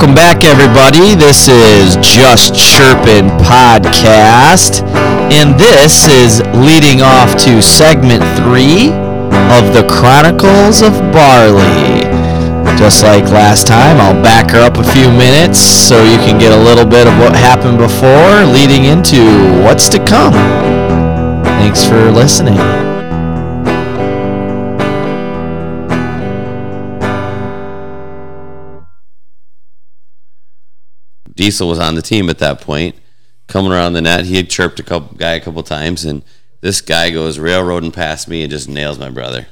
Welcome back, everybody. This is Just Chirpin Podcast, and this is leading off to segment three of the Chronicles of Barley. Just like last time, I'll back her up a few minutes so you can get a little bit of what happened before, leading into what's to come. Thanks for listening. Diesel was on the team at that point, coming around the net. He had chirped a couple guy a couple times, and this guy goes railroading past me and just nails my brother.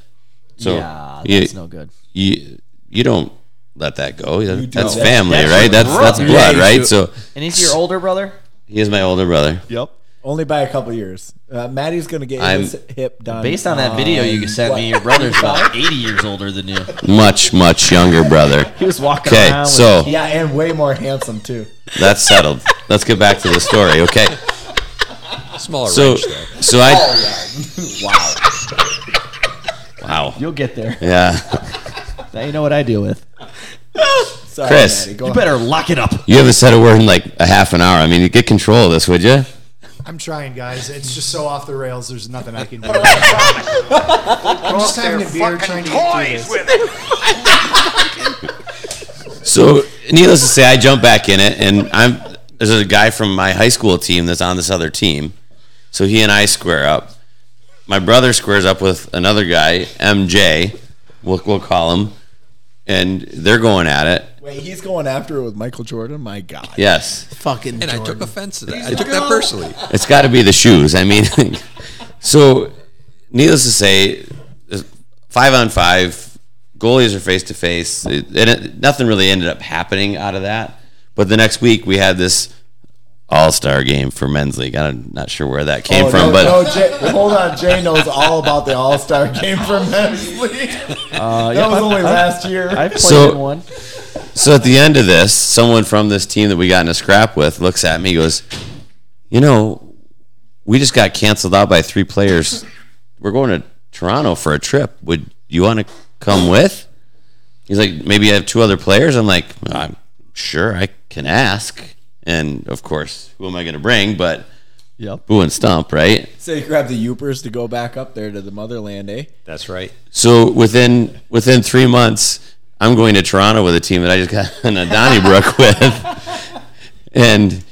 So yeah, you, that's no good. you you don't let that go. That's don't. family, That's right? That's rough. that's blood, you right? So And he's your older brother? he is my older brother. Yep. Only by a couple years. Uh, Maddie's gonna get I'm- his hip done. Based on that video you sent me, your brother's about 80 years older than you. Much much younger brother. He was walking Okay, around. with- so Yeah, and way more handsome too. that's settled. Let's get back to the story, okay? Smaller So range there. so I wow. Wow. You'll get there. Yeah. Now you know what I deal with. Sorry, Chris. Maddie, go You ahead. better lock it up. You haven't said a word in like a half an hour. I mean, you get control of this, would you? I'm trying, guys. It's just so off the rails. There's nothing I can do. I'm just having a beer, trying to get through this. So, needless to say, I jump back in it, and I'm there's a guy from my high school team that's on this other team. So he and I square up. My brother squares up with another guy, MJ. We'll, we'll call him, and they're going at it. Wait, he's going after it with Michael Jordan. My God. Yes, Fucking And I took offense to that. I took that personally. it's got to be the shoes. I mean, so needless to say, five on five, goalies are face to face, and it, nothing really ended up happening out of that. But the next week we had this All Star game for men's league. I'm not sure where that came Oh, from, no, but no, Jay, hold on. Jay knows all about the All Star game for men's league. Uh, that was only last year. I played So- in one. So at the end of this, someone from this team that we got in a scrap with looks at me, goes, "You know, we just got canceled out by three players. We're going to Toronto for a trip. Would you want to come with?" He's like, "Maybe I have two other players." I'm like, "I'm sure I can ask." And of course, who am I going to bring? But Yep. Boo and Stump, right? so you grab the Upers to go back up there to the motherland, eh? That's right. So within within three months, I'm going to Toronto with a team that I just got in a Donnybrook with, and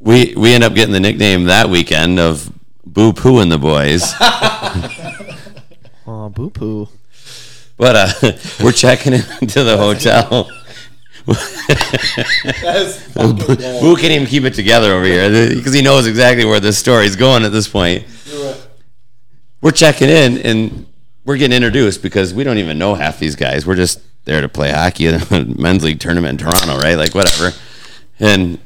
we we end up getting the nickname that weekend of Boo Poo and the boys. Oh, boo poo. But uh, we're checking into the hotel. That's fucking gold. Boo can't even keep it together over here because he knows exactly where this story's going at this point. We're checking in and we're getting introduced because we don't even know half these guys. We're just there to play hockey at a men's league tournament in Toronto, right? Like whatever. And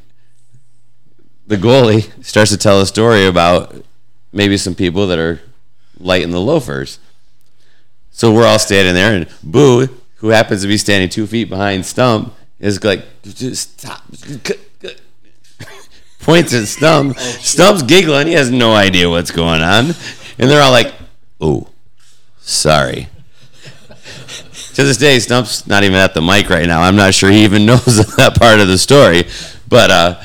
the goalie starts to tell a story about maybe some people that are lighting the loafers. So we're all standing there, and Boo, who happens to be standing two feet behind Stump, is like, just stop. Points at Stump. Oh, Stump's giggling. He has no idea what's going on. And they're all like, oh, sorry. To this day, Stump's not even at the mic right now. I'm not sure he even knows that part of the story. But uh,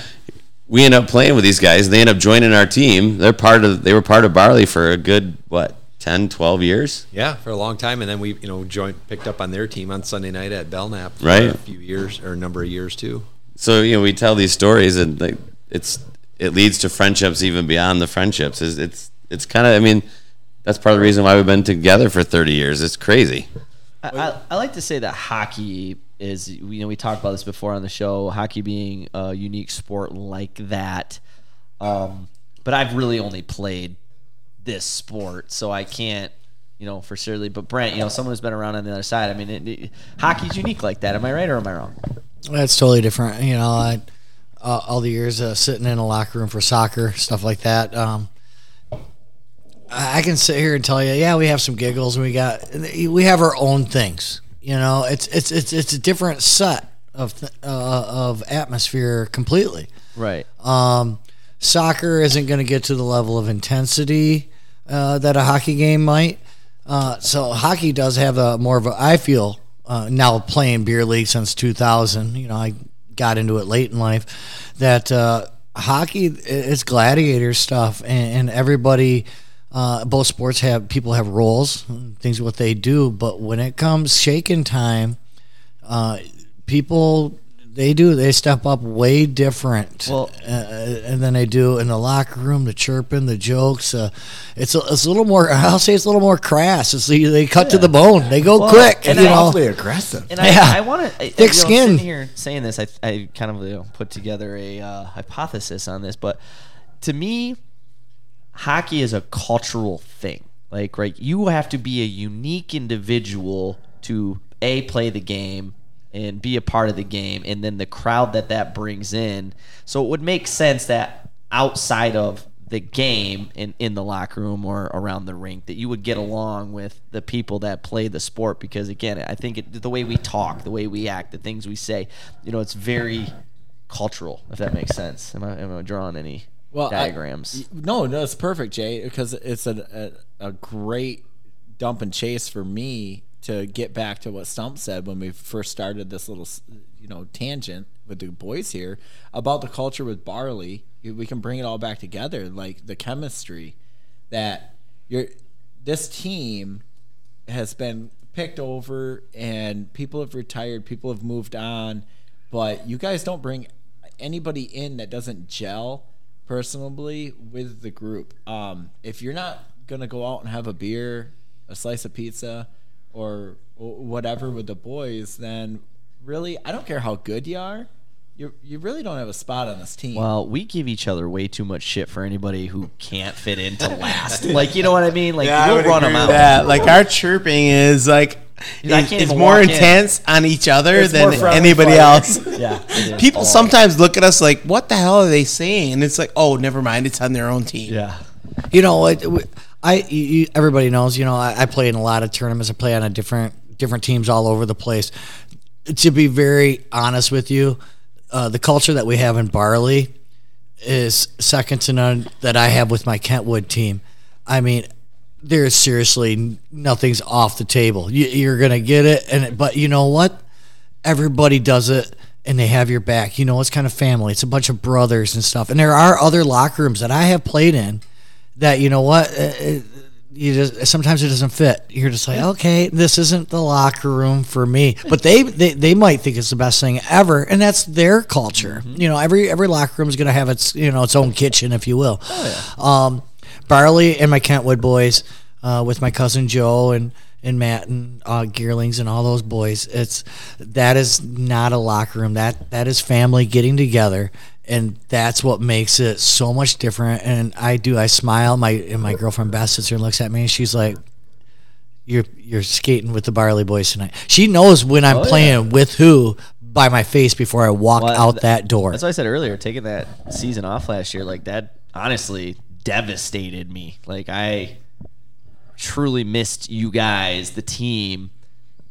we end up playing with these guys. They end up joining our team. They're part of. They were part of Barley for a good what 10, 12 years. Yeah, for a long time, and then we, you know, joined, picked up on their team on Sunday night at Belknap for Right. a few years or a number of years too. So you know, we tell these stories, and like it's it leads to friendships even beyond the friendships. It's it's, it's kind of. I mean, that's part of the reason why we've been together for thirty years. It's crazy. I, I, like to say that hockey is, you know, we talked about this before on the show, hockey being a unique sport like that. Um, but I've really only played this sport, so I can't, you know, for surely. But Brent, you know, someone who's been around on the other side, I mean, it, it, hockey's unique like that. Am I right or am I wrong? That's totally different. You know, I, uh, all the years sitting in a locker room for soccer, stuff like that. Um, I can sit here and tell you, yeah, we have some giggles. and We got, we have our own things. You know, it's it's it's it's a different set of th- uh, of atmosphere completely. Right. Um, soccer isn't going to get to the level of intensity uh, that a hockey game might. Uh, so hockey does have a more of a. I feel uh, now playing beer league since 2000. You know, I got into it late in life. That uh, hockey is gladiator stuff, and, and everybody. Uh, both sports have people have roles, things what they do, but when it comes shaking time, uh, people they do they step up way different Well- uh, and then they do in the locker room the chirping the jokes uh, it's a, it's a little more i'll say it's a little more crass it's the, they cut to the bone they go Well, quick and you I- know Awfully aggressive. And I, Yeah. I want to Thick you know, skin. Here saying this, I, I kind of you know, put together a uh, hypothesis on this, but to me, hockey is a cultural thing. Like, right, you have to be a unique individual to a play the game and be a part of the game, and then the crowd that that brings in. So it would make sense that outside of the game in, in the locker room or around the rink that you would get along with the people that play the sport because again I think it, the way we talk the way we act the things we say you know it's very cultural if that makes sense am I, am I drawing any Well, I- diagrams no, no, it's perfect, Jay, because it's a, a, a great dump and chase for me to get back to what Stump said when we first started this little, you know, tangent with the boys here about the culture with barley. We can bring it all back together, like the chemistry that you're. This team has been picked over, and people have retired, people have moved on, but you guys don't bring anybody in that doesn't gel personally with the group. Um, if you're not gonna go out and have a beer, a slice of pizza, or whatever with the boys, then really, I don't care how good you are. You you really don't have a spot on this team. well we give each other way too much shit for anybody who can't fit into last like you know what I mean like Yeah, we'll run them out that. Like our chirping is like I it's, it's more walk in. intense on each other It's than anybody fire. else. yeah. People Oh, sometimes look at us like, "What the hell are they saying?" And it's like, "Oh, never mind. It's on their own team." yeah you know what w- i you, you- everybody knows you know I, I play in a lot of tournaments i play on a different different teams all over the place to be very honest with you uh, the culture that we have in barley is second to none that i have with my kentwood team i mean there's seriously nothing's off the table you, you're gonna get it and but you know what everybody does it and they have your back. You know, it's kind of family. It's a bunch of brothers and stuff. And there are other locker rooms that I have played in that you know what uh, uh, you just sometimes it doesn't fit. You're just like, okay, this isn't the locker room for me. But they they, they might think it's the best thing ever, and that's their culture. You know, every every locker room is going to have its you know its own kitchen, if you will. Oh, yeah. Um, Barley and my Kentwood boys uh, with my cousin Joe and and Matt and uh, Gearlings and all those boys. It's that is not a locker room. That that is family getting together, and that's what makes it so much different. And I do. I smile. My and my girlfriend Beth sits here and looks at me, and she's like. You're you're skating with the Barley Boys tonight. She knows when I'm Oh, yeah. playing with who by my face before I walk Well, out th- that door. That's what I said earlier. Taking that season off last year, like that, honestly devastated me. Like I truly missed you guys, the team,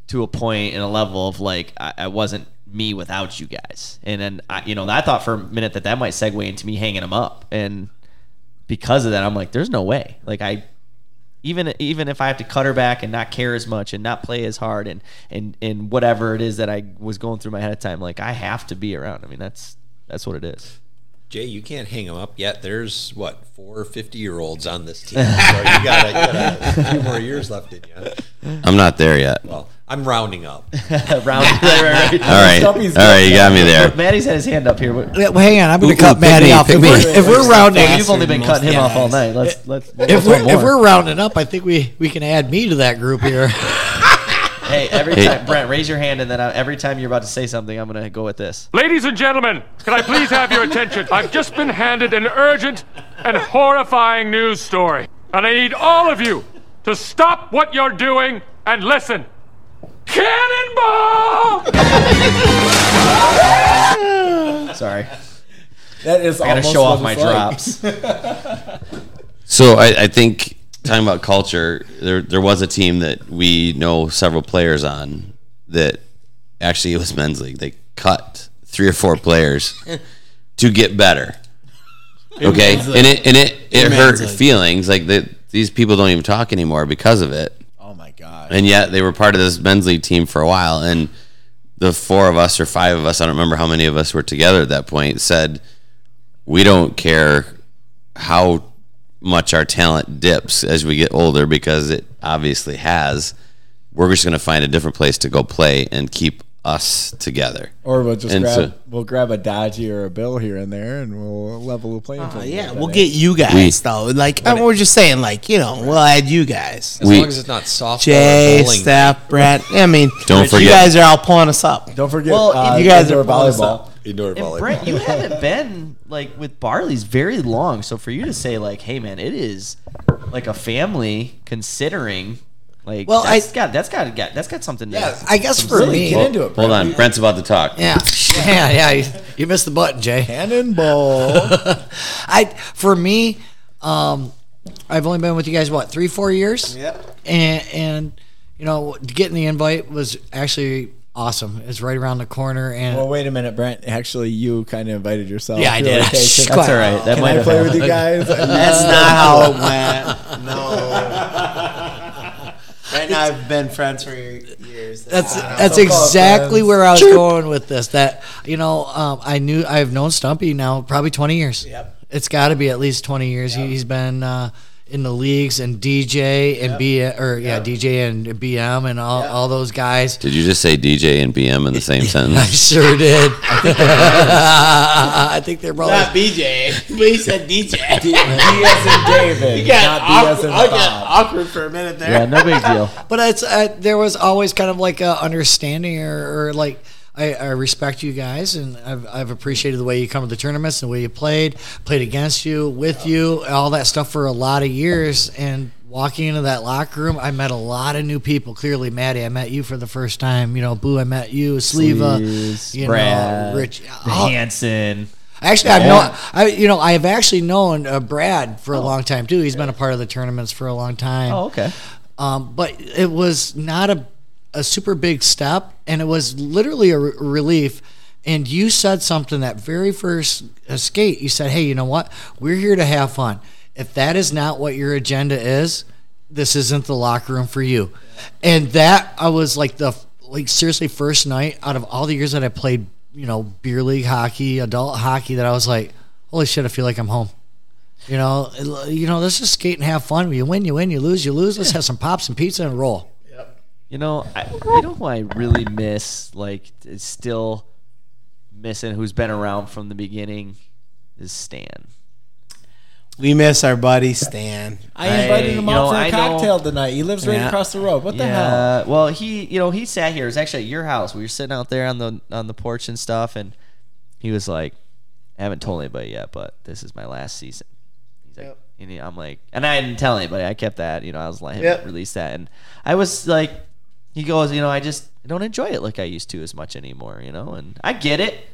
to a point and a level of like I, I wasn't me without you guys. And then I, you know, I thought for a minute that that might segue into me hanging them up, and because of that, I'm like, there's no way. Like I. Even even if I have to cut her back and not care as much and not play as hard and, and, and whatever it is that I was going through my head the time, like I have to be around. I mean that's that's what it is. Jay, you can't hang them up yet. There's what four 50 year olds on this team, so you got, a, you got a few more years left in you. I'm not there yet. Well, I'm rounding up. Round, right, right, right. All right, all right, you got me there. Maddie's had his hand up here. But, Yeah, well, hang on, I'm going to cut ooh, Maddie me, off. If me. we're, if we're rounding, you've only been cutting him off all night. Let's let's. if let's we're, if we're rounding up, I think we, we can add me to that group here. hey, every Hey. time Brent, raise your hand, and then I, every time you're about to say something, I'm gonna go with this. Ladies and gentlemen, can I please have your attention? I've just been handed an urgent and horrifying news story. And I need all of you to stop what you're doing and listen. Cannonball! Sorry, that is I gotta show off my like. drops. So I, I think talking about culture, there there was a team that we know several players on that actually it was men's league. They cut three or four players to get better. Okay, and it and it it In hurt league. feelings like that. These people don't even talk anymore because of it. Oh my god. and yet they were part of this men's league team for a while and the four of us or five of us, I don't remember how many of us were together at that point, said, we don't care how much our talent dips as we get older because it obviously has. We're just going to find a different place to go play and keep us together. Or we'll just And grab so- we'll grab a Dodgy or a Bill here and there, and we'll level the playing field. Uh, yeah, we'll get you guys We- though. Like I- we're just saying, like you know, we'll add you guys. As We- long as it's not softball Jay, or bowling. Steph, Brett. I mean, Don't forget you guys are all pulling us up. Don't forget, Well, uh, you guys indoor are pulling us volleyball. Up. Indoor And volleyball. Brent, you haven't been like with Barley's very long, so for you to say like, "Hey, man, it is like a family," considering like, Well, that's I- got that's got got that's got something. To, I guess for Really me, get into it. Hold on, Brent's about to talk. yeah, yeah, yeah. You, you missed the button, Jay. Cannonball. I for me, um, I've only been with you guys what three, four years. Yep. And and you know, getting the invite was actually awesome. It's right around the corner, and well, wait a minute, Brent. Actually, you kind of invited yourself. Yeah, I did. like, hey, That's all right. That can might I have play with you guys? That's not how it went. No. Right now, I've been friends for years. That's Ah, that's so exactly where I was going with this. That you know, um, I knew I've known Stumpy now probably twenty years. Yep. It's got to be at least twenty years. He, he's been uh, in the leagues and DJ and B or yeah DJ and BM and all, all those guys. Did you just say DJ and BM in the same sentence? I sure did. I think they're brothers. not BJ, but he said DJ. D as in David, You got not D as in awkward, I got awkward for a minute there. yeah, no big deal. But it's uh, there was always kind of like a understanding or, or like I, I respect you guys and I've, I've appreciated the way you come to the tournaments and the way you played, played against you, with you, all that stuff for a lot of years. And walking into that locker room, I met a lot of new people. Clearly, Maddie, I met you for the first time. You know, Boo, I met you, Sleva, you Brad, know, Rich. all- Hanson. Actually, I've known, I, you know, I have actually known uh, Brad for a long time too. He's been a part of the tournaments for a long time. Oh, okay. Um, but it was not a, a super big step, and it was literally a re- relief. And you said something that very first skate. You said, "Hey, you know what? We're here to have fun. If that is not what your agenda is, this isn't the locker room for you." And that I was like the like seriously first night out of all the years that I played, you know, beer league hockey, adult hockey, that I was like, "Holy shit! I feel like I'm home." You know, you know, let's just skate and have fun. You win, you win. You lose, you lose. Let's have some pops and pizza and roll. You know, I, you know who I really miss, like, is still missing, who's been around from the beginning, is Stan. We miss our buddy Stan. I invited him you out know, for a I know- cocktail tonight. He lives right Yeah. across the road. What the hell? Well, he, you know, he sat here. It was actually at your house. We were sitting out there on the on the porch and stuff, and he was like, "I haven't told anybody yet, but this is my last season." He's like, and he- I'm like, and I didn't tell anybody. I kept that. You know, I was letting him Yep. release that, and I was like, he goes, you know, I just don't enjoy it like I used to as much anymore. You know, and I get it.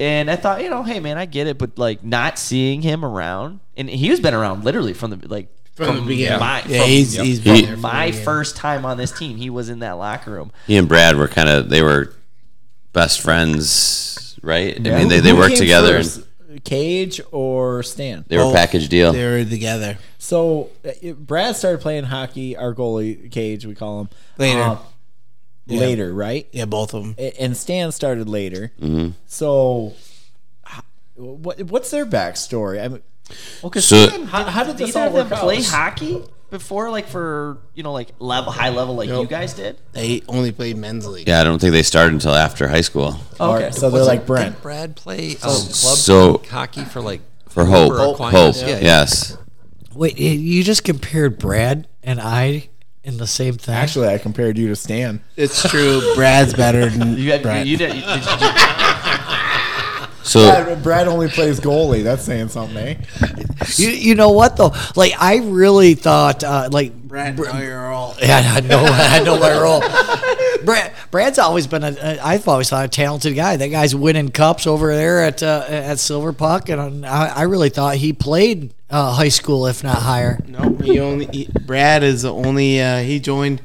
And I thought, you know, hey man, I get it, but like not seeing him around, and he's been around literally from the like From the beginning. My, Yeah, from he's- he's been from there from my first time on this team. He was in that locker room. He and Brad were kind of they were best friends, right? I mean, they, they worked came together and first, Cage or Stan? they were Both. package deal. They were together. So uh, it- Brad started playing hockey. Our goalie Cage, we call him Later. Um, Later, right? Yeah, both of them. A- And Stan started later. Mm-hmm. So, h- what what's their backstory? I mean, Well, because So- how, how did this either all of them work play hockey before, like for you know, like level high level, like you guys did. They only played men's league. Yeah, I don't think they started until after high school. Okay, so they're like Brent. Did Brad play um, club so- hockey for like For Hope, or Hope, Yeah, yeah. yes. Wait, you just compared Brad and I in the same thing? Actually, I compared you to Stan. It's true. Brad's better than You, had, Brad. you did. You, did So Brad, Brad only plays goalie. That's saying something, eh? you, you know what though? Like I really thought, uh, like Brad, know your role. Yeah, I know, I know my role. Brad, Brad's always been a, a. I've always thought a talented guy. That guy's winning cups over there at uh, at Silver Puck, and I, I really thought he played uh, high school, if not higher. No, he only he, Brad is the only. Uh, he joined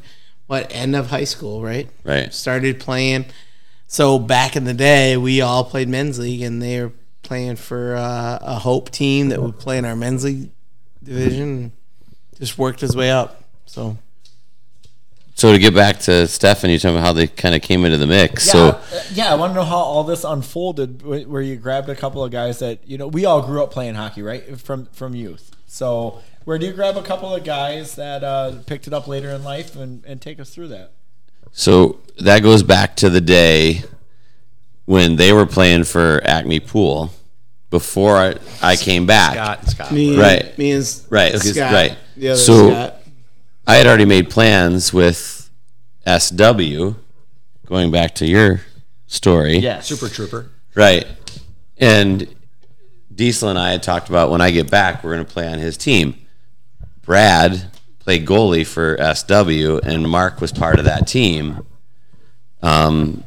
what end of high school, right? right. Started playing. So back in the day, we all played men's league, and they were playing for uh, a Hope team that would play in our men's league division. Just worked his way up. So So to get back to Stefan, you talking about how they kind of came into the mix. Yeah, So uh, yeah, I want to know how all this unfolded. Where you grabbed a couple of guys that you know we all grew up playing hockey, right? From from youth. So where do you grab a couple of guys that uh, picked it up later in life and, and take us through that? So that goes back to the day when they were playing for Acme Pool before I, I came back. Scott Scott. Me, Right. Me and S- Right, okay, Scott, right. The other So- Scott. I had already made plans with SW, going back to your story. Yeah, Super Trooper. Right. And Diesel and I had talked about when I get back, we're going to play on his team. Brad played goalie for SW, and Mark was part of that team. Um,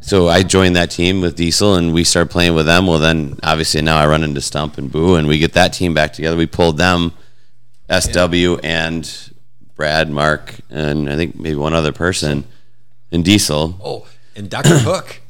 so I joined that team with Diesel, and we started playing with them. Well, then obviously now I run into Stump and Boo, and we get that team back together. We pulled them, SW and Brad, Mark, and I think maybe one other person, and Diesel. Oh, and Dr. Hook.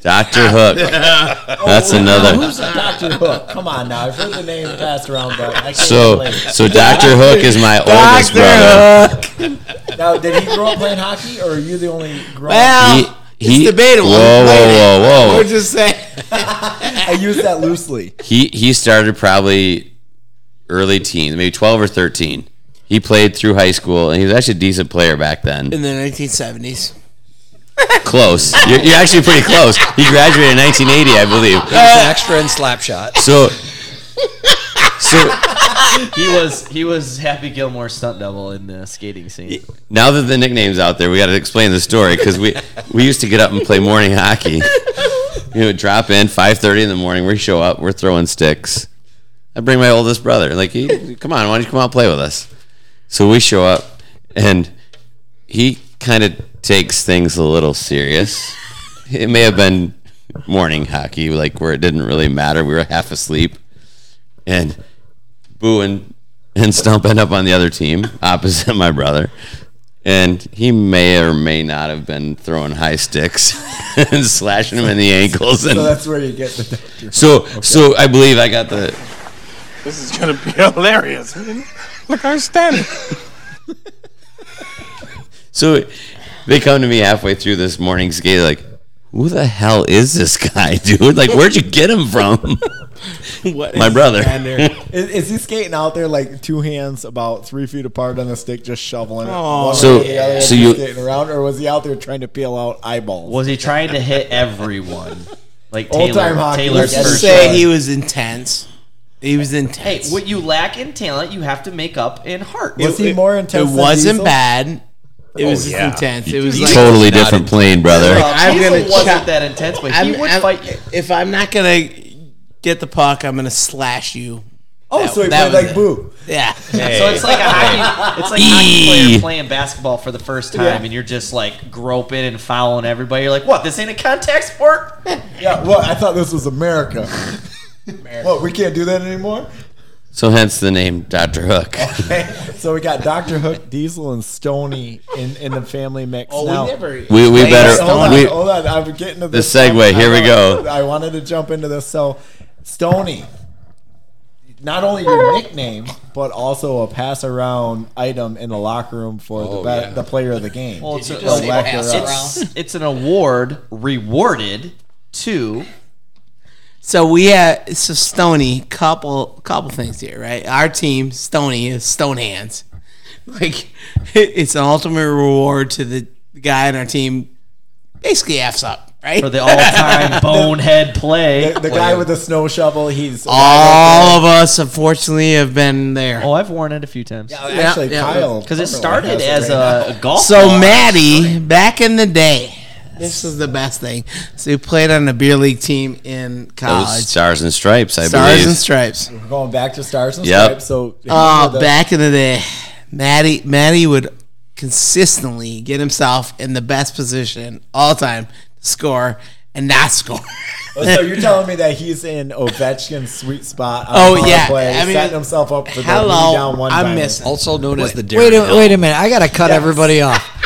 Doctor Hook. That's oh, another. Who's Doctor Hook? Come on now, I've heard the name passed around, but I can't So, so Doctor Hook is my oldest brother. Now, did he grow up playing hockey, or are you the only grown Well, up? He, he, it's debatable. Whoa, Played it. whoa, whoa, We're just saying. I use that loosely. He he started probably early teens, maybe twelve or thirteen. He played through high school, and he was actually a decent player back then. In the 1970s. Close. You're, you're actually pretty close. He graduated in 1980, I believe. He was an extra in Slapshot. So, so he was he was Happy Gilmore stunt double in the skating scene. now that the nickname's out there, we got to explain the story because we we used to get up and play morning hockey. You know, drop in 5:30 in the morning. We show up. We're throwing sticks. I bring my oldest brother. Like, he, come on, why don't you come out and play with us? So we show up, and he kind of takes things a little serious. It may have been morning hockey, like where it didn't really matter. We were half asleep, and Boo and, and Stump end up on the other team, opposite my brother. And he may or may not have been throwing high sticks and slashing him in the ankles. And So that's where you get the Doctor. so, so I believe I got the This is gonna be hilarious. Look, I'm standing. So they come to me halfway through this morning skate, like, who the hell is this guy, dude? Like, where'd you get him from? What My is brother. on there? Is, is he skating out there like two hands about three feet apart on the stick, just shoveling it? Oh. one So- way the other so you- skating around, or was he out there trying to peel out eyeballs? Was he trying to hit everyone? Like Old Taylor, time hockey, Taylor's let's Let's say shot. he was intense. He was Hey, intense. what you lack in talent, you have to make up in heart. Was he more intense? It than wasn't Diesel? bad. It was oh, just yeah. intense. It was like totally different plane, brother. Well, I'm Diesel gonna wasn't chop- that intense, but he I'm- would I'm- fight you. If I'm not gonna get the puck, I'm gonna slash you. Oh, That- so he that played like it. Boo. Yeah. So it's like a hockey, it's like a hockey player playing basketball for the first time, Yeah. and you're just like groping and fouling everybody. You're like, what? This ain't a contact sport? Yeah, well, I thought this was America. What, we can't do that anymore? So hence the name Dr. Hook. So we got Doctor Hook, Diesel, and Stony in, in the family mix. Oh, now. we never. We, we better. hold on, we, hold on. I'm getting to The this. segue, I- here we go. I wanted to jump into this. So, Stony, not only your nickname, but also a pass around item in the locker room for the Oh, be- yeah. the player of the game. Well, it's, a, just pass her it's, it's an award rewarded to So we had so Stony. Couple couple things here, right? Our team, Stony, is Stone Hands. Like it's an ultimate reward to the guy on our team. Basically, f's up, right? for the all-time bonehead play. The, the guy with the snow shovel, he's All of us, unfortunately, have been there. Oh, I've worn it a few times Yeah, Actually, yeah, Kyle. because it started as a, a golf. So ball. Maddie, back in the day, this is the best thing. So he played on the beer league team in those college. stars and stripes, I Stars believe. Stars and Stripes. We're Going back to Stars and Yep. Stripes. So, Oh, the- back in the day, Maddie, Maddie would consistently get himself in the best position all time to score and not score. Oh, so you're telling me that he's in Ovechkin's sweet spot? On Oh, yeah. play, I mean, setting himself up for the hello, lead down one I'm missing. Also known as the Darren Wait a, Hill. wait a minute. I gotta cut everybody off.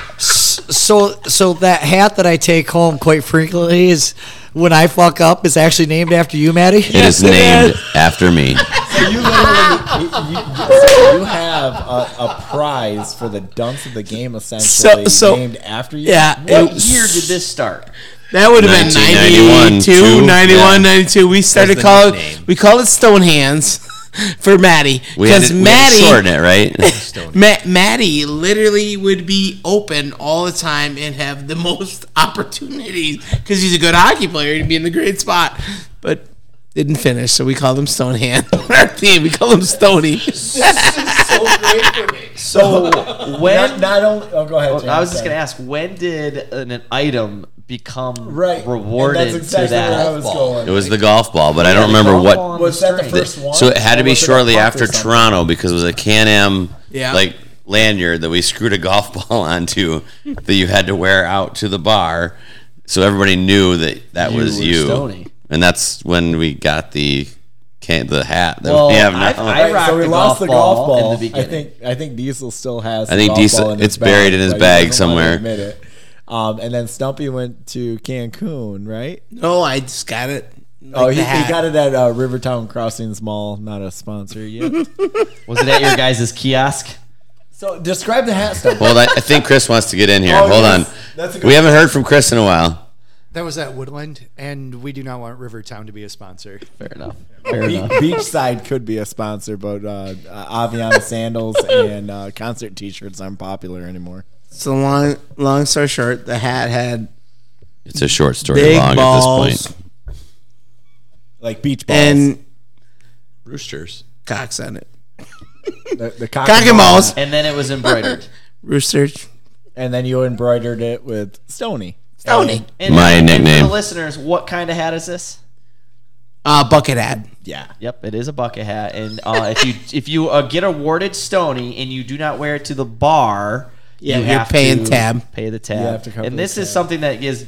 S- So so that hat that I take home quite frequently is when I fuck up is actually named after you, Maddie. It is named after me. So you literally literally, you, you- you have a, a prize for the dunce of the game, essentially So- so- named after you. Yeah, What it- year did this start? That would have been 1991, 92, two, 91, yeah. 92. We started the call it, nickname. we call it Stone Hands for Maddie because to, we had to Maddie shorten it, right? Ma- Maddie literally would be open all the time and have the most opportunities because he's a good hockey player. He'd be in the great spot, but didn't finish. So we called him Stonehand. Our team, we call him Stony. So When- not, not only, oh, go ahead. Oh, well, James, I was just gonna ask, when did an, an item become Right, and rewarded that's exactly to that? where I was going. It was the golf ball, but I don't remember what. Was that the first one? So it had to be was it a shortly after? Toronto because it was a Can Am Yeah. like lanyard that we screwed a golf ball onto that you had to wear out to the bar, so everybody knew that that You was were you. Stoney. And that's when we got the can the hat that Well, we have now. I've- I Right, rocked so we the lost golf the ball golf ball. in the I beginning. think I think Diesel still has. I the think golf Diesel- ball in it's his buried in his bag somewhere. Admit it. Um, and then Stumpy went to Cancun, right? no, I just got it. Like oh, he, he got it at uh, Rivertown Crossings Mall. Not a sponsor yet. Was it at your guys' kiosk? so describe the hat, Stumpy. Hold on, I think Chris wants to get in here. Oh, Hold yes. on. That's a good We haven't heard from Chris in a while. That was at Woodland, and we do not want Rivertown to be a sponsor. Fair enough. Fair Be- enough. Beachside could be a sponsor, but uh, uh, Aviana sandals and uh, concert T-shirts aren't popular anymore. So long, long story short, the hat had It's a short story big long balls at this point. Like beach balls and Roosters. cocks on it. the, the cock, Cock and balls. And then it was embroidered. Rooster. and then you embroidered it with Stony. Stony. And, My and nickname. The listeners, what kind of hat is this? Uh, bucket hat. Yeah. Yep, it is a bucket hat, and uh, if you if you uh, get awarded Stony and you do not wear it to the bar, Yeah, you you're have paying to tab. Pay the tab. You have to cover and the this is tab. something that is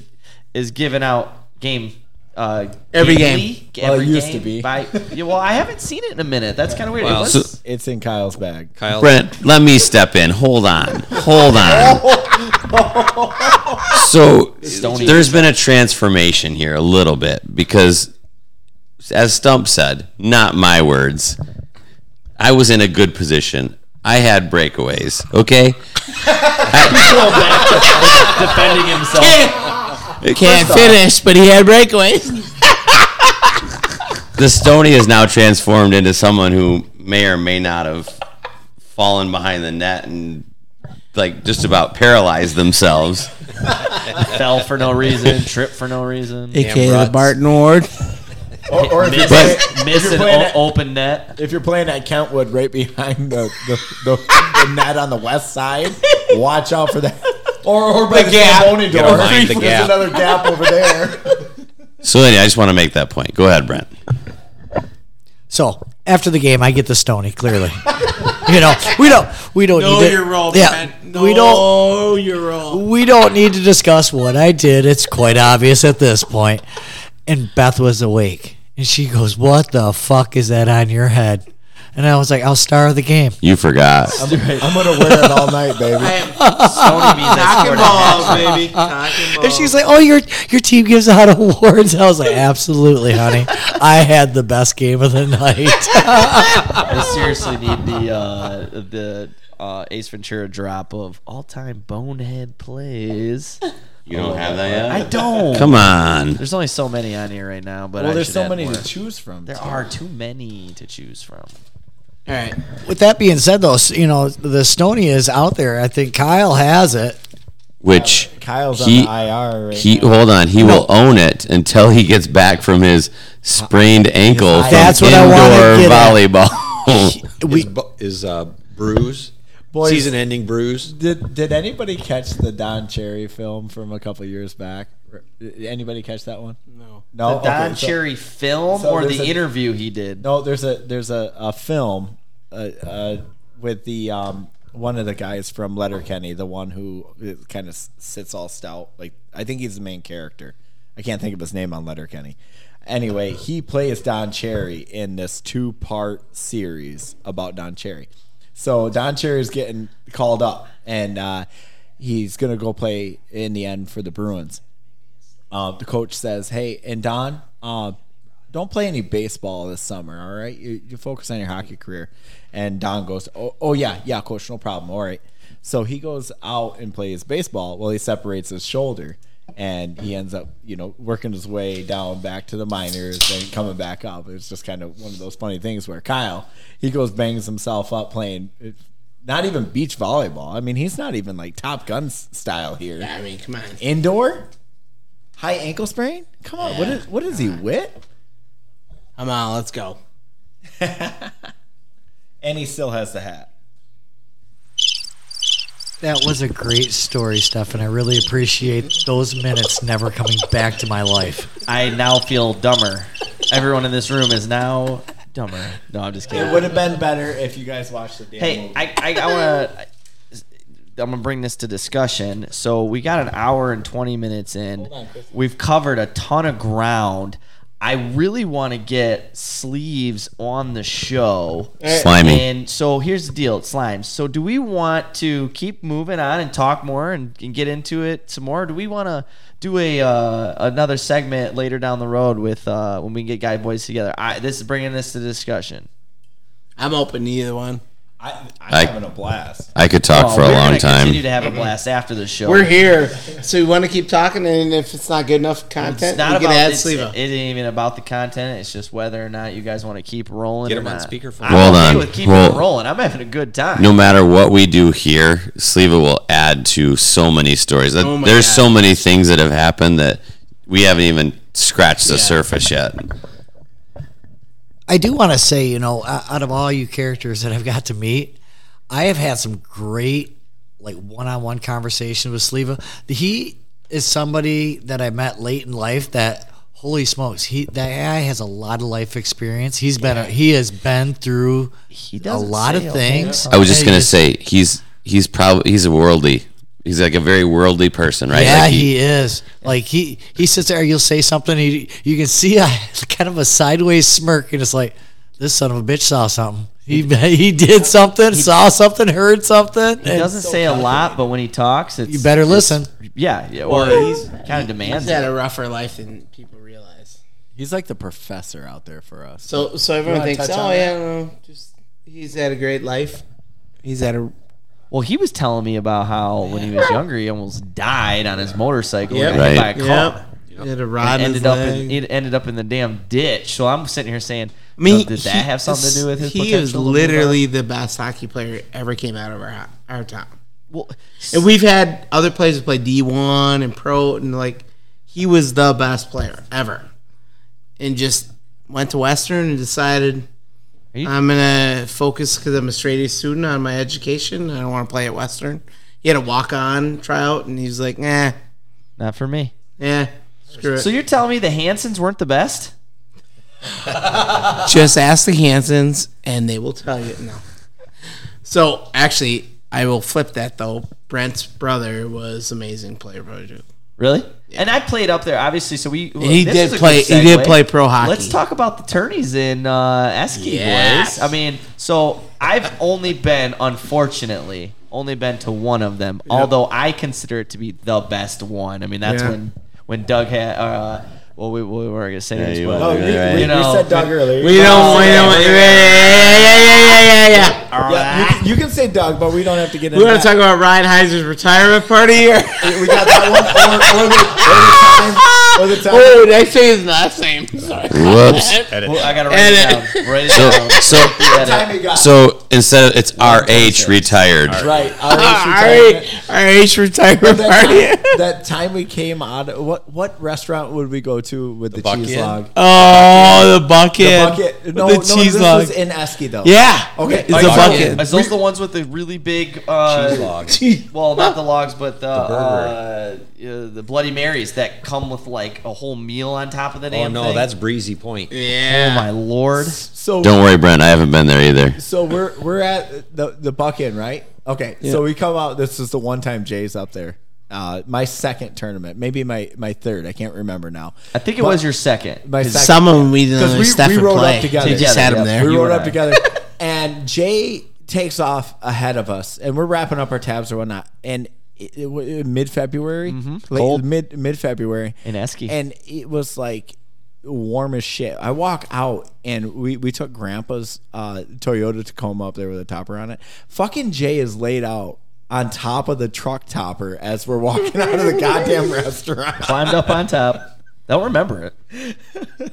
is given out game. Uh, Every gamely, Well, it every used to game be. By, yeah, well, I haven't seen it in a minute. That's kind of weird. Wow. It was- So- It's in Kyle's bag. Kyle. Brent, let me step in. Hold on. Hold on. so Stony. there's been a transformation here a little bit because as Stump said, not my words. I was in a good position. I had breakaways, okay? defending himself. Can't finish, but he had breakaways. The Stony is now transformed into someone who may or may not have fallen behind the net and like just about paralyzed themselves. Fell for no reason, tripped for no reason. AKA the. Barton Ward. Or, or if, you're playing, miss if, an you're playing o- at, open net. if you're playing at Kentwood, right behind the, the, the, the net on the west side, watch out for that. Or, or by the, gap. Door. behind the There's gap. another gap over there. So anyway, I just want to make that point. Go ahead, Brent. So after the game, I get the Stony. Clearly, you know we don't we don't Know need to, your role, Yeah, Brent. we don't Know your role. we don't need to discuss what I did. It's quite obvious at this point. And Beth was awake, and she goes, "What the fuck is that on your head?" And I was like, "I'll star of the game." You forgot. I'm, I'm going to wear it all night, baby. I Cock scored and a hat. balls, baby. Cock and balls. And she's like, "Oh, your your team gives out awards." I was like, "Absolutely, honey. I had the best game of the night." I seriously need the uh, the uh, Ace Ventura drop of all time bonehead plays. You don't have that yet? I don't. Come on. There's only so many on here right now, but well, I there's should so add many more. to choose from. There are too many to choose from. All right. With that being said, though, you know the Stony is out there. I think Kyle has it. Which Kyle's he on the IR right he now. hold on. He will own it until he gets back from his sprained ankle from That's what I wanna indoor volleyball. We Is, is uh, bruise, Boys- season-ending bruise. Did Did anybody catch the Don Cherry film from a couple years back? Anybody catch that one? No. No. The Don Okay, so- Cherry film so or the a- interview he did? No, there's a there's a, a film uh, uh, with the um, one of the guys from Letterkenny, the one who kind of sits all stout. Like I think he's the main character. I can't think of his name on Letterkenny. Anyway, he plays Don Cherry in this two part series about Don Cherry. So Don Cherry is getting called up, and uh, he's gonna go play in the end for the Bruins. Uh, the coach says, "Hey, and Don, uh, don't play any baseball this summer. All right, you, you focus on your hockey career." And Don goes, "Oh, oh yeah, yeah, coach, no problem. All right." So he goes out and plays baseball. Well, he separates his shoulder, and he ends up, you know, working his way down back to the minors and coming back up. It's just kind of one of those funny things where Kyle he goes bangs himself up playing. Not even beach volleyball. I mean, he's not even like Top Gun style here. I mean, come on. Indoor, high ankle sprain. Come on, what is what is he wit? Come on, let's go. And he still has the hat. That was a great story, Stefan. I really appreciate those minutes never coming back to my life. I now feel dumber. Everyone in this room is now dumber. No, I'm just kidding. It would have been better if you guys watched the damn Hey, movie. I, I, I want to. I'm gonna bring this to discussion. So we got an hour and 20 minutes in. We've covered a ton of ground. I really want to get sleeves on the show. Slimy. And so here's the deal, it's Slimes. So do we want to keep moving on and talk more and, and get into it some more? Or do we want to do a uh, another segment later down the road with uh, when we can get guy boys together? I, this is bringing this to discussion. I'm open to either one. I, I'm I- having a blast. I could talk Oh, for a we're long gonna time. Continue to have a blast after the show. We're here, so we want to keep talking, and if it's not good enough content, It's not we about can add it's, it up. isn't even about the content. It's just whether or not you guys want to keep rolling. Get or 'em on speakerphone. I'm Hold okay on. with keeping Roll- rolling. I'm having a good time. no matter what we do here, Sleva will add to so many stories. Oh There's God. so many things that have happened that we haven't even scratched the surface yet. I do want to say, you know, out of all you characters that I've got to meet, I have had some great, like, one-on-one conversation with Sleva. He is somebody that I met late in life that, holy smokes, he that guy has a lot of life experience. He's been, a, he has been through He a lot of say a things. I was just gonna he's- say he's he's probably he's a worldly. He's like a very worldly person, right? Yeah, Like he, is. Like he he sits there. You'll say something. He, you can see a kind of a sideways smirk, and it's like this son of a bitch saw something. He he did something, saw something, heard something. He doesn't say a lot, but when he talks, it's You better it's- listen. Yeah, yeah, or Well, he's kind of demands He's had it. a rougher life than people realize. He's like the professor out there for us. So, so everyone thinks, oh yeah, no, just he's had a great life. He's had a Well, he was telling me about how when he was younger, he almost died on his motorcycle. Yep. Got hit by a Right. car. He had a rod And in his ended up leg. in he ended up in the damn ditch. So I'm sitting here saying, I mean, did that he have something to do with his He potential? is to move on? literally the best hockey player ever came out of our our town. Well, And we've had other players play D one and pro, and like he was the best player ever, and just went to Western and decided Are you- I'm gonna focus because I'm a straight A student on my education. I don't want to play at Western. He had a walk on tryout, and he's like, "Nah, not for me. yeah, screw it." So you're telling me the Hansons weren't the best? Just ask the Hansons, and they will tell you. No. So actually, I will flip that though. Brent's brother was amazing player prodigy. Really? And I played up there, obviously. So we he this did is a play- he did play pro hockey. Let's talk about the tourneys in uh, Esky, Yes. boys. I mean, so I've only been, unfortunately, only been to one of them. Although I consider it to be the best one. I mean, that's Yeah. when when Doug had. Uh, well, we, we were gonna say Yeah, this, you but were. Oh, Right, we, right. we, You know, we said Doug earlier. We don't. We don't. Yeah, yeah, yeah, yeah, yeah, yeah. Yeah, you, can, you can say Doug, but we don't have to get We want to talk about Ryan Heiser's retirement party here. We got that one, or, or, or. Or the time. oh, did I say his last name? Sorry. Whoops. Well, I gotta write And- it down. Write it So down. so time he got. so instead of it's RH retired. right. RH right, all right, retirement that, time, that time we came out, what what restaurant would we go to with the, Bucket? cheese log? Oh, the bucket. The bucket. No, the no, cheese this log. was in Esky though. yeah. Okay. It's Are a you bucket. Is those the ones with the really big uh, Cheese log. Well, not the logs, but the burger. uh, uh, the Bloody Marys that come with like a whole meal on top of the damn. Oh no, thing. that's Breezy Point. Yeah. oh my lord. So Don't worry, Brent. I haven't been there either. So we're we're at the the buck-in, right? Okay. So we come out. This is the one time Jay's up there. Uh, my second tournament, maybe my my third. I can't remember now. I think it But- was your second. My second. Some of them we didn't because know we, Steph we rode play. up together. We just had Together, him there. We You rode up I. together, and Jay takes off ahead of us, and we're wrapping up our tabs or whatnot. And it, it, mid February, Mm-hmm. Cold. mid mid February In Esky. and it was like warm as shit. I walk out and we, we took Grandpa's uh, Toyota Tacoma up there with a topper on it. Fucking Jay is laid out on top of the truck topper as we're walking out of the goddamn restaurant. Climbed up on top. Don't remember it.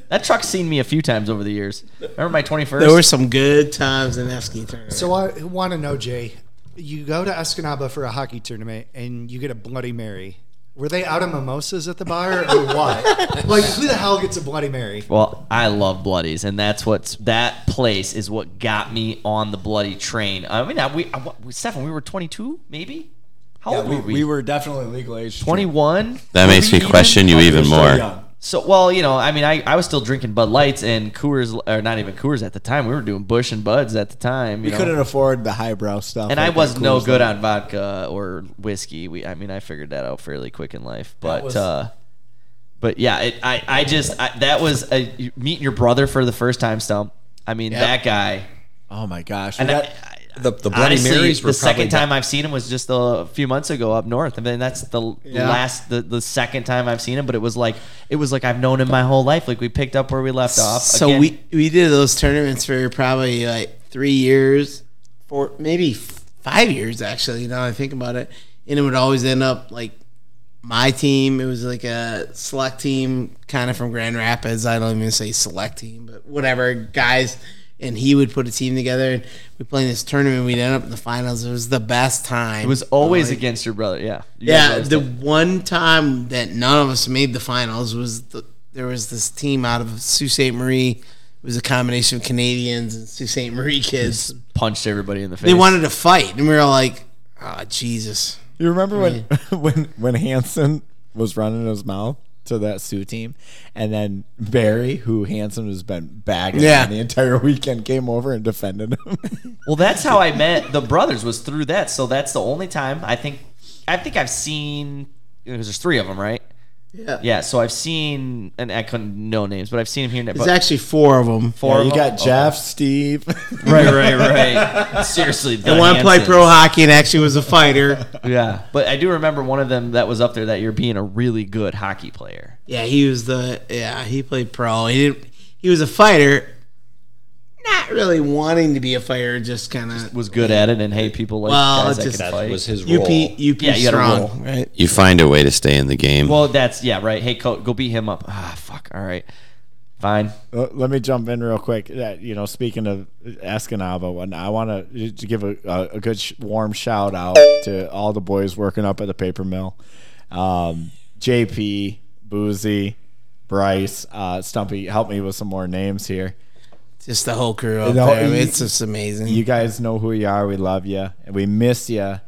That truck's seen me a few times over the years. Remember my 21st? There were some good times in that ski. So I want to know, Jay. You go to Escanaba for a hockey tournament and you get a Bloody Mary. Were they out of mimosas at the bar or what? like, who the hell gets a Bloody Mary? Well, I love bloodies, and that's what's that place is what got me on the bloody train. I mean, I, we, I, what- Stefan, we were 22, maybe. How old we, were we? we were definitely legal age. 21. That makes me question you even more. So, well, you know, I mean, I, I was still drinking Bud Lights and Coors, or not even Coors at the time. We were doing Busch and Buds at the time. We know. couldn't afford the highbrow stuff. and like I was the no Coors good Light. on vodka or whiskey. We, I mean, I figured that out fairly quick in life. But, was- uh, but yeah, it, I, I just I, that was a, meeting your brother for the first time. Stump. I mean, that guy. Oh my gosh. And we I, got- The the Bloody honestly, Marys were the second probably time I've seen him was just a few months ago up north. I mean, that's the Yeah. last, the, the second time I've seen him. But it was like it was like I've known him my whole life. Like we picked up where we left off. So Again, we we did those tournaments for probably like three years, four maybe five years actually. Now I think about it, and it would always end up like my team. It was like a select team, kind of from Grand Rapids. I don't even say select team, but whatever guys. And he would put a team together, and we played this tournament. We'd end up in the finals. It was the best time. it was always Like, against your brother. Yeah. You yeah, the did. one time that none of us made the finals was the, there was this team out of Sault Ste. Marie. It was a combination of Canadians and Sault Ste. Marie kids. punched everybody in the face. They wanted to fight, and we were all like, "Oh Jesus!" You remember when when when Hanson was running his mouth to that Soo team, and then Barry, who Hanson has been bagging Yeah. on the entire weekend, came over and defended him. Well, that's how I met the brothers was through that. So that's the only time I think I think I've seen because there's three of them, right? Yeah, Yeah. So I've seen and I couldn't know names, but I've seen him here. There's But actually four of them. four. Yeah, of you them? got Jeff, Steve. Right, right, right. Seriously, the And one played pro hockey and actually was a fighter. Yeah, but I do remember one of them that was up there that year being a really good hockey player. yeah, he was the yeah he played pro. He didn't. He was a fighter. Not really wanting to be a fighter, just kind of Was good at it, and hey, people like Well, guys it that just- can that fight. was his UP role. UP Yeah, you gotta strong, roll. right? You find a way to stay in the game. well, that's yeah, right. Hey, coach, go beat him up. Ah, fuck. All right, fine. Uh, Let me jump in real quick. That you know, speaking of Escanaba, one I want to give a, a, a good sh- warm shout out to all the boys working up at the paper mill. Um, JP, Boozy, Bryce, uh, Stumpy. Help me with some more names here. Just the whole crew up know, there. I mean, you- it's just amazing. You guys know who you are. We love you, and we miss you.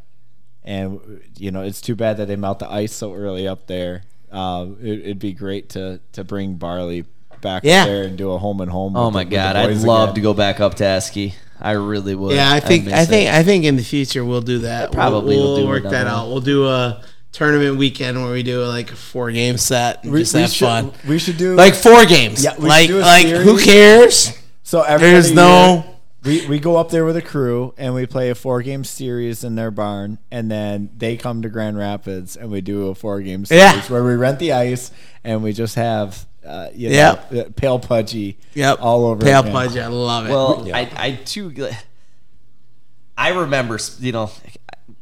And you know, it's too bad that they melt the ice so early up there. Uh, it, it'd be great to to bring Barley back Yeah. up there and do a home and home. Oh my the- god, I'd love again. to go back up to Esky. I really would. Yeah, I think miss I think it. I think in the future we'll do that. Probably we'll, we'll do work that out. We'll do a tournament weekend where we do like a four game set and We, just we have should, fun. we should do Like four games. Yeah, we like do a like who cares? So every There's other no- year, we we go up there with a crew and we play a four game series in their barn, and then they come to Grand Rapids and we do a four game series Yeah. where we rent the ice and we just have uh, you know, Yep. uh, pale pudgy Yep. all over Pale again. Pudge, I love it. Well, I, I too. I remember, you know,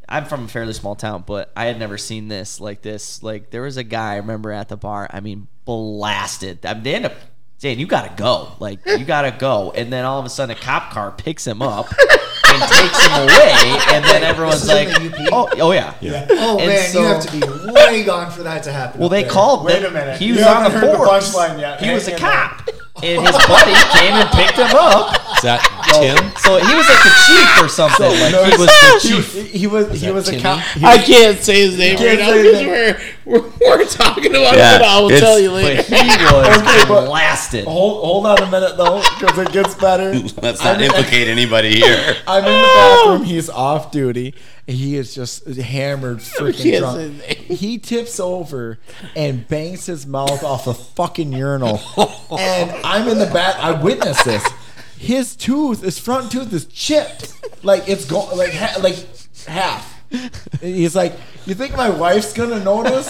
I'm from a fairly small town, but I had never seen this like this. Like there was a guy I remember at the bar. I mean, blasted. I mean, they end up saying, "You gotta go, like you gotta go," and then all of a sudden a cop car picks him up and takes him away, and then everyone's like, "Oh, oh yeah." yeah. Oh And man, so- you have to be way gone for that to happen. Well, they there. called. Wait the- a minute. He was You on the haven't heard the force. punchline yet. He Hang was a in cop, and his buddy came and picked him up. Is that Tim? So he was like the chief or something. like No, he was the chief. he was he was a Timmy? cop. he I was- can't say his name can't right now say his because we're, we're we're talking about Yeah, it. I will it's- tell you But later. he was Okay, but- blasted. Hold hold on a minute though, because it gets better. Let's not I'm- implicate anybody here. I'm in the bathroom. He's off duty. He is just hammered, freaking can't drunk. say his. He tips over and bangs his mouth off a fucking urinal. and I'm in the back. I witnessed this. His tooth, his front tooth, is chipped. Like it's going, like ha- like half. He's like, "You think my wife's gonna notice?"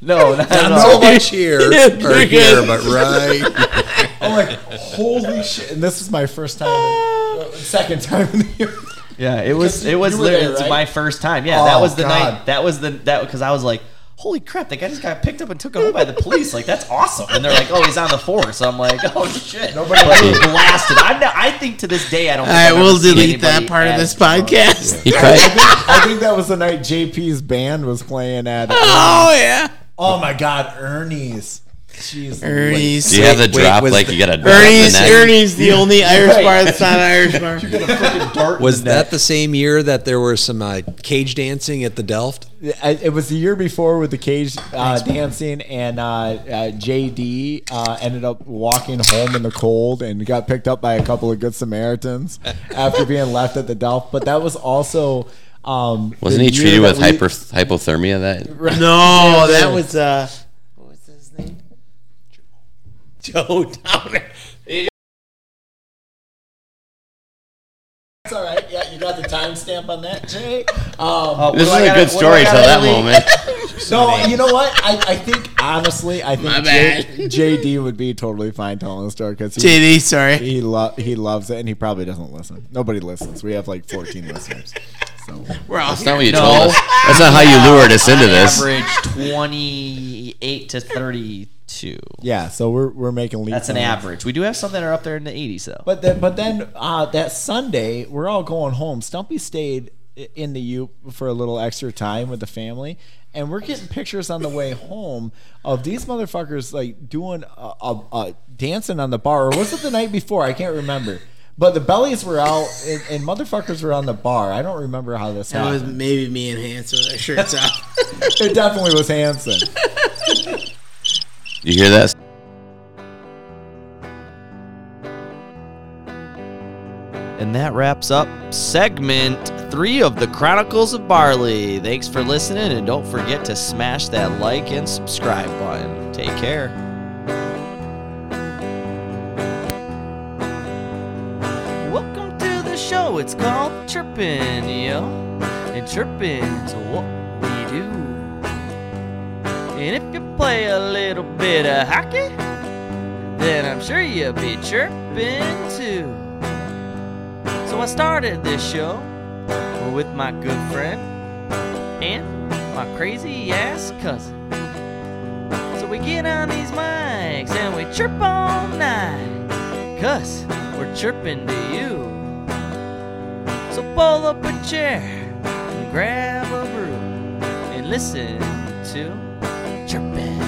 No, not at Not all. so much here or here, good. but right. I'm like, holy shit! And this is my first time, uh, second time in the year. Yeah, it was it was you were there, literally right? my first time. Yeah, that Oh, was the God. night. That was the that because I was like, holy crap, that guy just got picked up and took home by the police. Like that's awesome. And they're like, oh, he's on the force. I'm like, oh shit. Nobody blasted. I'm not, I think to this day I don't. All Think right, I've we'll ever seen delete that part of this podcast. He I think, I think that was the night JP's band was playing at. Oh yeah, Oh my God, Ernie's. Jeez, Ernie's. Do you have the drop was like the- you got a drop Ernie's, the? Ernie's the only Irish Right. bar that's not an Irish bar. freaking dart. Was that the same year that there was some uh, cage dancing at the Delft? I- It was the year before with the cage uh, dancing, and uh, uh, JD uh, ended up walking home in the cold and got picked up by a couple of good Samaritans after being left at the Delft. But that was also. Um, Wasn't he treated with we- hyper hypothermia? That No, that was uh, what was his name? Joe Downer. That's all right. Yeah, you got the timestamp on that, Jay. Um, Oh, this is what do I a gotta- good what do I story till that delete? moment. so you know what? I, I think honestly, I think. J, JD would be totally fine telling the story because JD, sorry. he lo- he loves it and he probably doesn't listen. Nobody listens. We have like 14 listeners. So We're all That's not what you No. told us. That's not how you lured us into On this. Average twenty eight to thirty two. yeah, so we're we're making leaps. That's an on it. average. We do have some that are up there in the 80s though. But then, but then uh, that Sunday, we're all going home. Stumpy stayed i- in the U for a little extra time with the family, and we're getting pictures on the way home of these motherfuckers like doing a, a, a dancing on the bar. Or was it the night before? I can't remember. But the bellies were out, and, and motherfuckers were on the bar. I don't remember how this That was maybe me and Hans with our shirts off. it definitely was Hanson. You hear that? And that wraps up segment three of the Chronicles of Barley. Thanks for listening, and don't forget to smash that like and subscribe button. Take care. It's called Chirpin', yo. And chirpin's what we do. And if you play a little bit of hockey, then I'm sure you'll be chirping too. So I started this show with my good friend and my crazy ass cousin. So we get on these mics and we chirp all night, cause we're chirping to you. Pull up a chair and grab a brew and listen to chirping.